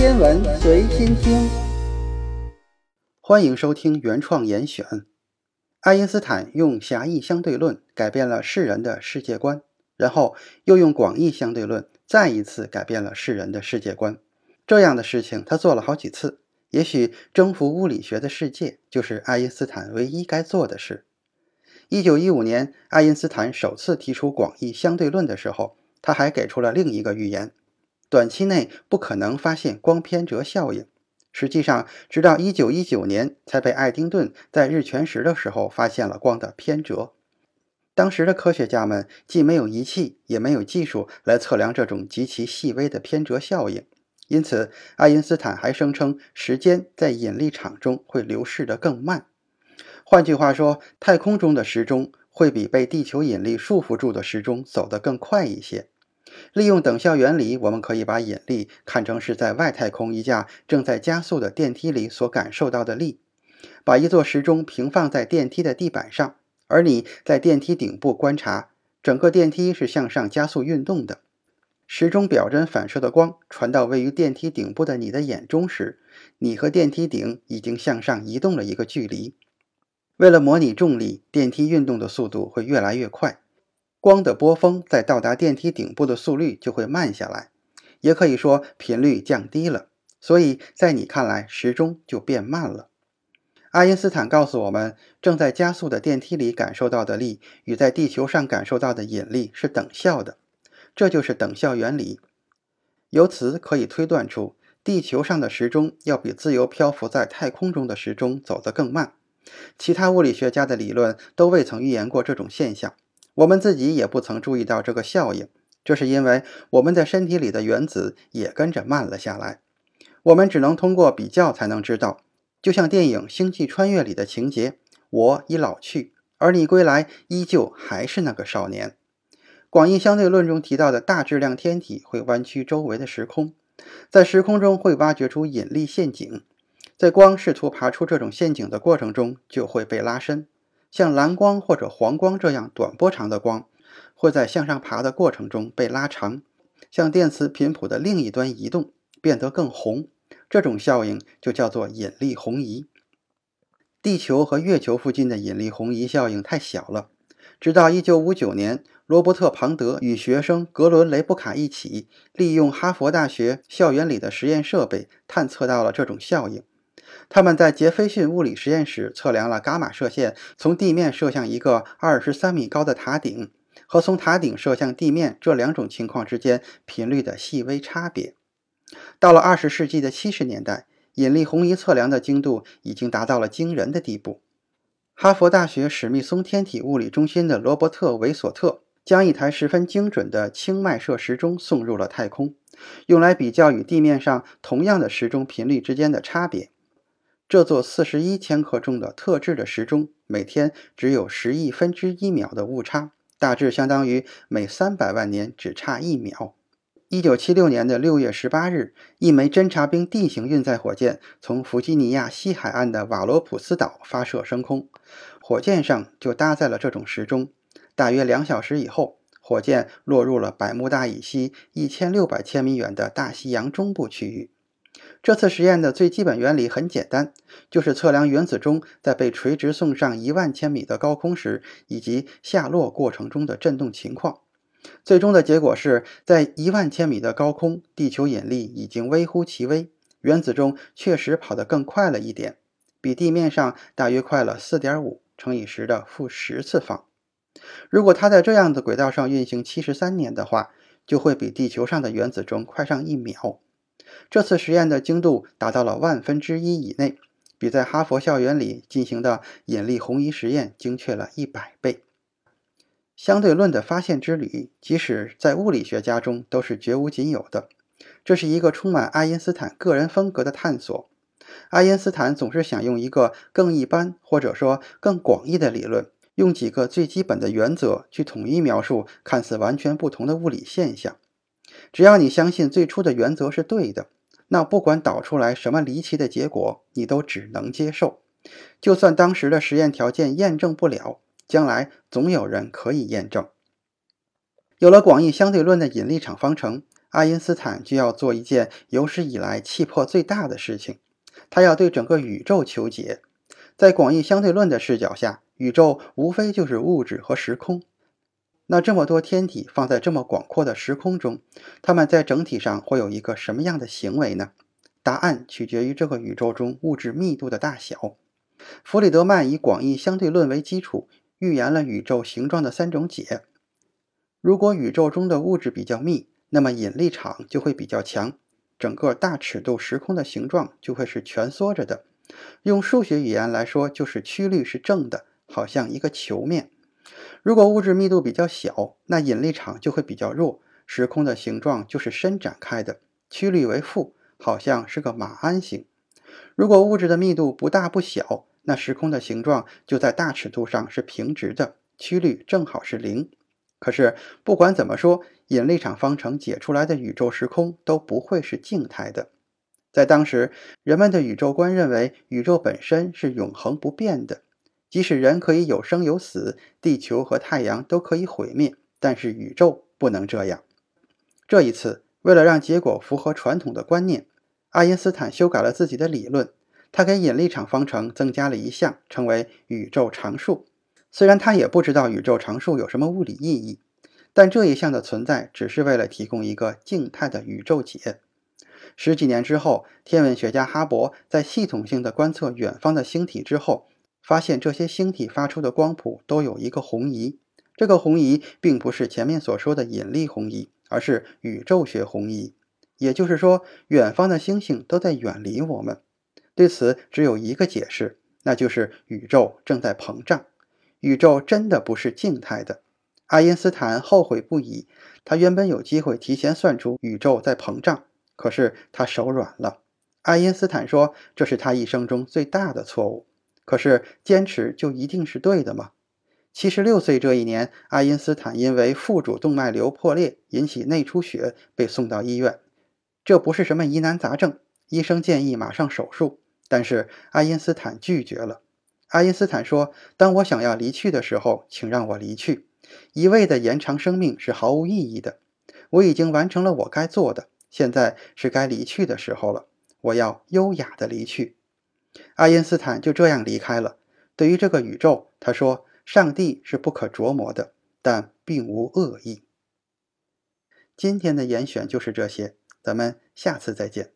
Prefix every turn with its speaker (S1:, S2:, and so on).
S1: 天文随心听，欢迎收听原创严选。爱因斯坦用狭义相对论改变了世人的世界观，然后又用广义相对论再一次改变了世人的世界观。这样的事情他做了好几次。也许征服物理学的世界就是爱因斯坦唯一该做的事。一九一五年，爱因斯坦首次提出广义相对论的时候，他还给出了另一个预言：短期内不可能发现光偏折效应。实际上，直到一九一九年才被爱丁顿在日全食的时候发现了光的偏折。当时的科学家们既没有仪器，也没有技术来测量这种极其细微的偏折效应。因此，爱因斯坦还声称时间在引力场中会流逝得更慢。换句话说，太空中的时钟会比被地球引力束缚住的时钟走得更快一些。利用等效原理，我们可以把引力看成是在外太空一架正在加速的电梯里所感受到的力。把一座时钟平放在电梯的地板上，而你在电梯顶部观察，整个电梯是向上加速运动的。时钟表针反射的光传到位于电梯顶部的你的眼中时，你和电梯顶已经向上移动了一个距离。为了模拟重力，电梯运动的速度会越来越快，光的波峰在到达电梯顶部的速率就会慢下来，也可以说频率降低了。所以在你看来，时钟就变慢了。爱因斯坦告诉我们，正在加速的电梯里感受到的力与在地球上感受到的引力是等效的。这就是等效原理，由此可以推断出，地球上的时钟要比自由漂浮在太空中的时钟走得更慢。其他物理学家的理论都未曾预言过这种现象，我们自己也不曾注意到这个效应。这是因为我们在身体里的原子也跟着慢了下来。我们只能通过比较才能知道，就像电影《星际穿越》里的情节：我已老去，而你归来依旧还是那个少年。广义相对论中提到的大质量天体会弯曲周围的时空，在时空中会挖掘出引力陷阱，在光试图爬出这种陷阱的过程中就会被拉伸。像蓝光或者黄光这样短波长的光，会在向上爬的过程中被拉长，向电磁频谱的另一端移动，变得更红。这种效应就叫做引力红移。地球和月球附近的引力红移效应太小了，直到1959年。罗伯特·庞德与学生格伦·雷布卡一起，利用哈佛大学校园里的实验设备，探测到了这种效应。他们在杰斐逊物理实验室测量了伽马射线从地面射向一个二十三米高的塔顶和从塔顶射向地面这两种情况之间频率的细微差别。到了二十世纪的七十年代，引力红移测量的精度已经达到了惊人的地步。哈佛大学史密松天体物理中心的罗伯特·韦索特。将一台十分精准的氢迈射时钟送入了太空，用来比较与地面上同样的时钟频率之间的差别。这座四十一千克重的特制的时钟每天只有十亿分之一秒的误差，大致相当于每三百万年只差一秒。一九七六年的六月十八日，一枚侦察兵地形运载火箭从弗吉尼亚西海岸的瓦罗普斯岛发射升空，火箭上就搭载了这种时钟。大约两小时以后，火箭落入了百慕大以西一千六百千米远的大西洋中部区域。这次实验的最基本原理很简单，就是测量原子钟在被垂直送上一万千米的高空时，以及下落过程中的振动情况。最终的结果是在一万千米的高空，地球引力已经微乎其微，原子钟确实跑得更快了一点，比地面上大约快了四点五乘以十的负十次方。如果它在这样的轨道上运行七十三年的话，就会比地球上的原子钟快上一秒。这次实验的精度达到了万分之一以内，比在哈佛校园里进行的引力红移实验精确了一百倍。相对论的发现之旅，即使在物理学家中都是绝无仅有的。这是一个充满爱因斯坦个人风格的探索。爱因斯坦总是想用一个更一般，或者说更广义的理论。用几个最基本的原则去统一描述看似完全不同的物理现象。只要你相信最初的原则是对的，那不管导出来什么离奇的结果，你都只能接受。就算当时的实验条件验证不了，将来总有人可以验证。有了广义相对论的引力场方程，爱因斯坦就要做一件有史以来气魄最大的事情，他要对整个宇宙求解。在广义相对论的视角下，宇宙无非就是物质和时空。那这么多天体放在这么广阔的时空中，它们在整体上会有一个什么样的行为呢？答案取决于这个宇宙中物质密度的大小。弗里德曼以广义相对论为基础，预言了宇宙形状的三种解。如果宇宙中的物质比较密，那么引力场就会比较强，整个大尺度时空的形状就会是蜷缩着的。用数学语言来说，就是曲率是正的，好像一个球面。如果物质密度比较小，那引力场就会比较弱，时空的形状就是伸展开的，曲率为负。好像是个马鞍形。如果物质的密度不大不小，那时空的形状就在大尺度上是平直的，曲率正好是零。可是不管怎么说，引力场方程解出来的宇宙时空都不会是静态的。在当时，人们的宇宙观认为宇宙本身是永恒不变的，即使人可以有生有死，地球和太阳都可以毁灭，但是宇宙不能这样。这一次。为了让结果符合传统的观念，爱因斯坦修改了自己的理论。他给引力场方程增加了一项，称为宇宙常数。虽然他也不知道宇宙常数有什么物理意义，但这一项的存在只是为了提供一个静态的宇宙解。十几年之后，天文学家哈勃在系统性的观测远方的星体之后，发现这些星体发出的光谱都有一个红移。这个红移并不是前面所说的引力红移。而是宇宙学红移，也就是说，远方的星星都在远离我们。对此只有一个解释，那就是宇宙正在膨胀。宇宙真的不是静态的。爱因斯坦后悔不已，他原本有机会提前算出宇宙在膨胀，可是他手软了。爱因斯坦说，这是他一生中最大的错误。可是坚持就一定是对的吗？七十六岁这一年，爱因斯坦因为腹主动脉瘤破裂引起内出血被送到医院。这不是什么疑难杂症，医生建议马上手术，但是爱因斯坦拒绝了。爱因斯坦说：“当我想要离去的时候，请让我离去。一味的延长生命是毫无意义的。我已经完成了我该做的，现在是该离去的时候了。我要优雅的离去。”爱因斯坦就这样离开了。对于这个宇宙，他说。上帝是不可琢磨的，但并无恶意。今天的严选就是这些，咱们下次再见。